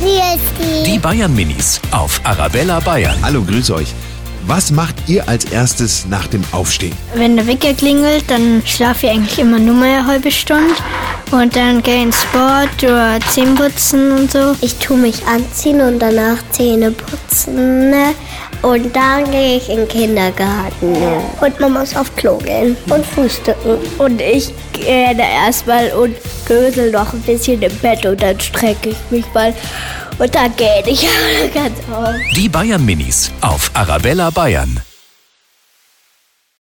Wie ist Die Bayern Minis auf Arabella Bayern. Hallo, grüß euch. Was macht ihr als erstes nach dem Aufstehen? Wenn der Wecker klingelt, dann schlafe ich eigentlich immer nur mal eine halbe Stunde. Und dann gehe ich ins Sport oder Zähne putzen und so. Ich tue mich anziehen und danach Zähne putzen. ne? Und dann gehe ich in den Kindergarten. Und man muss auf Klo gehen und frühstücken. Und ich gehe da erstmal und dösel noch ein bisschen im Bett und dann strecke ich mich mal. Und dann gehe ich ganz auf. Die Bayern Minis auf Arabella Bayern.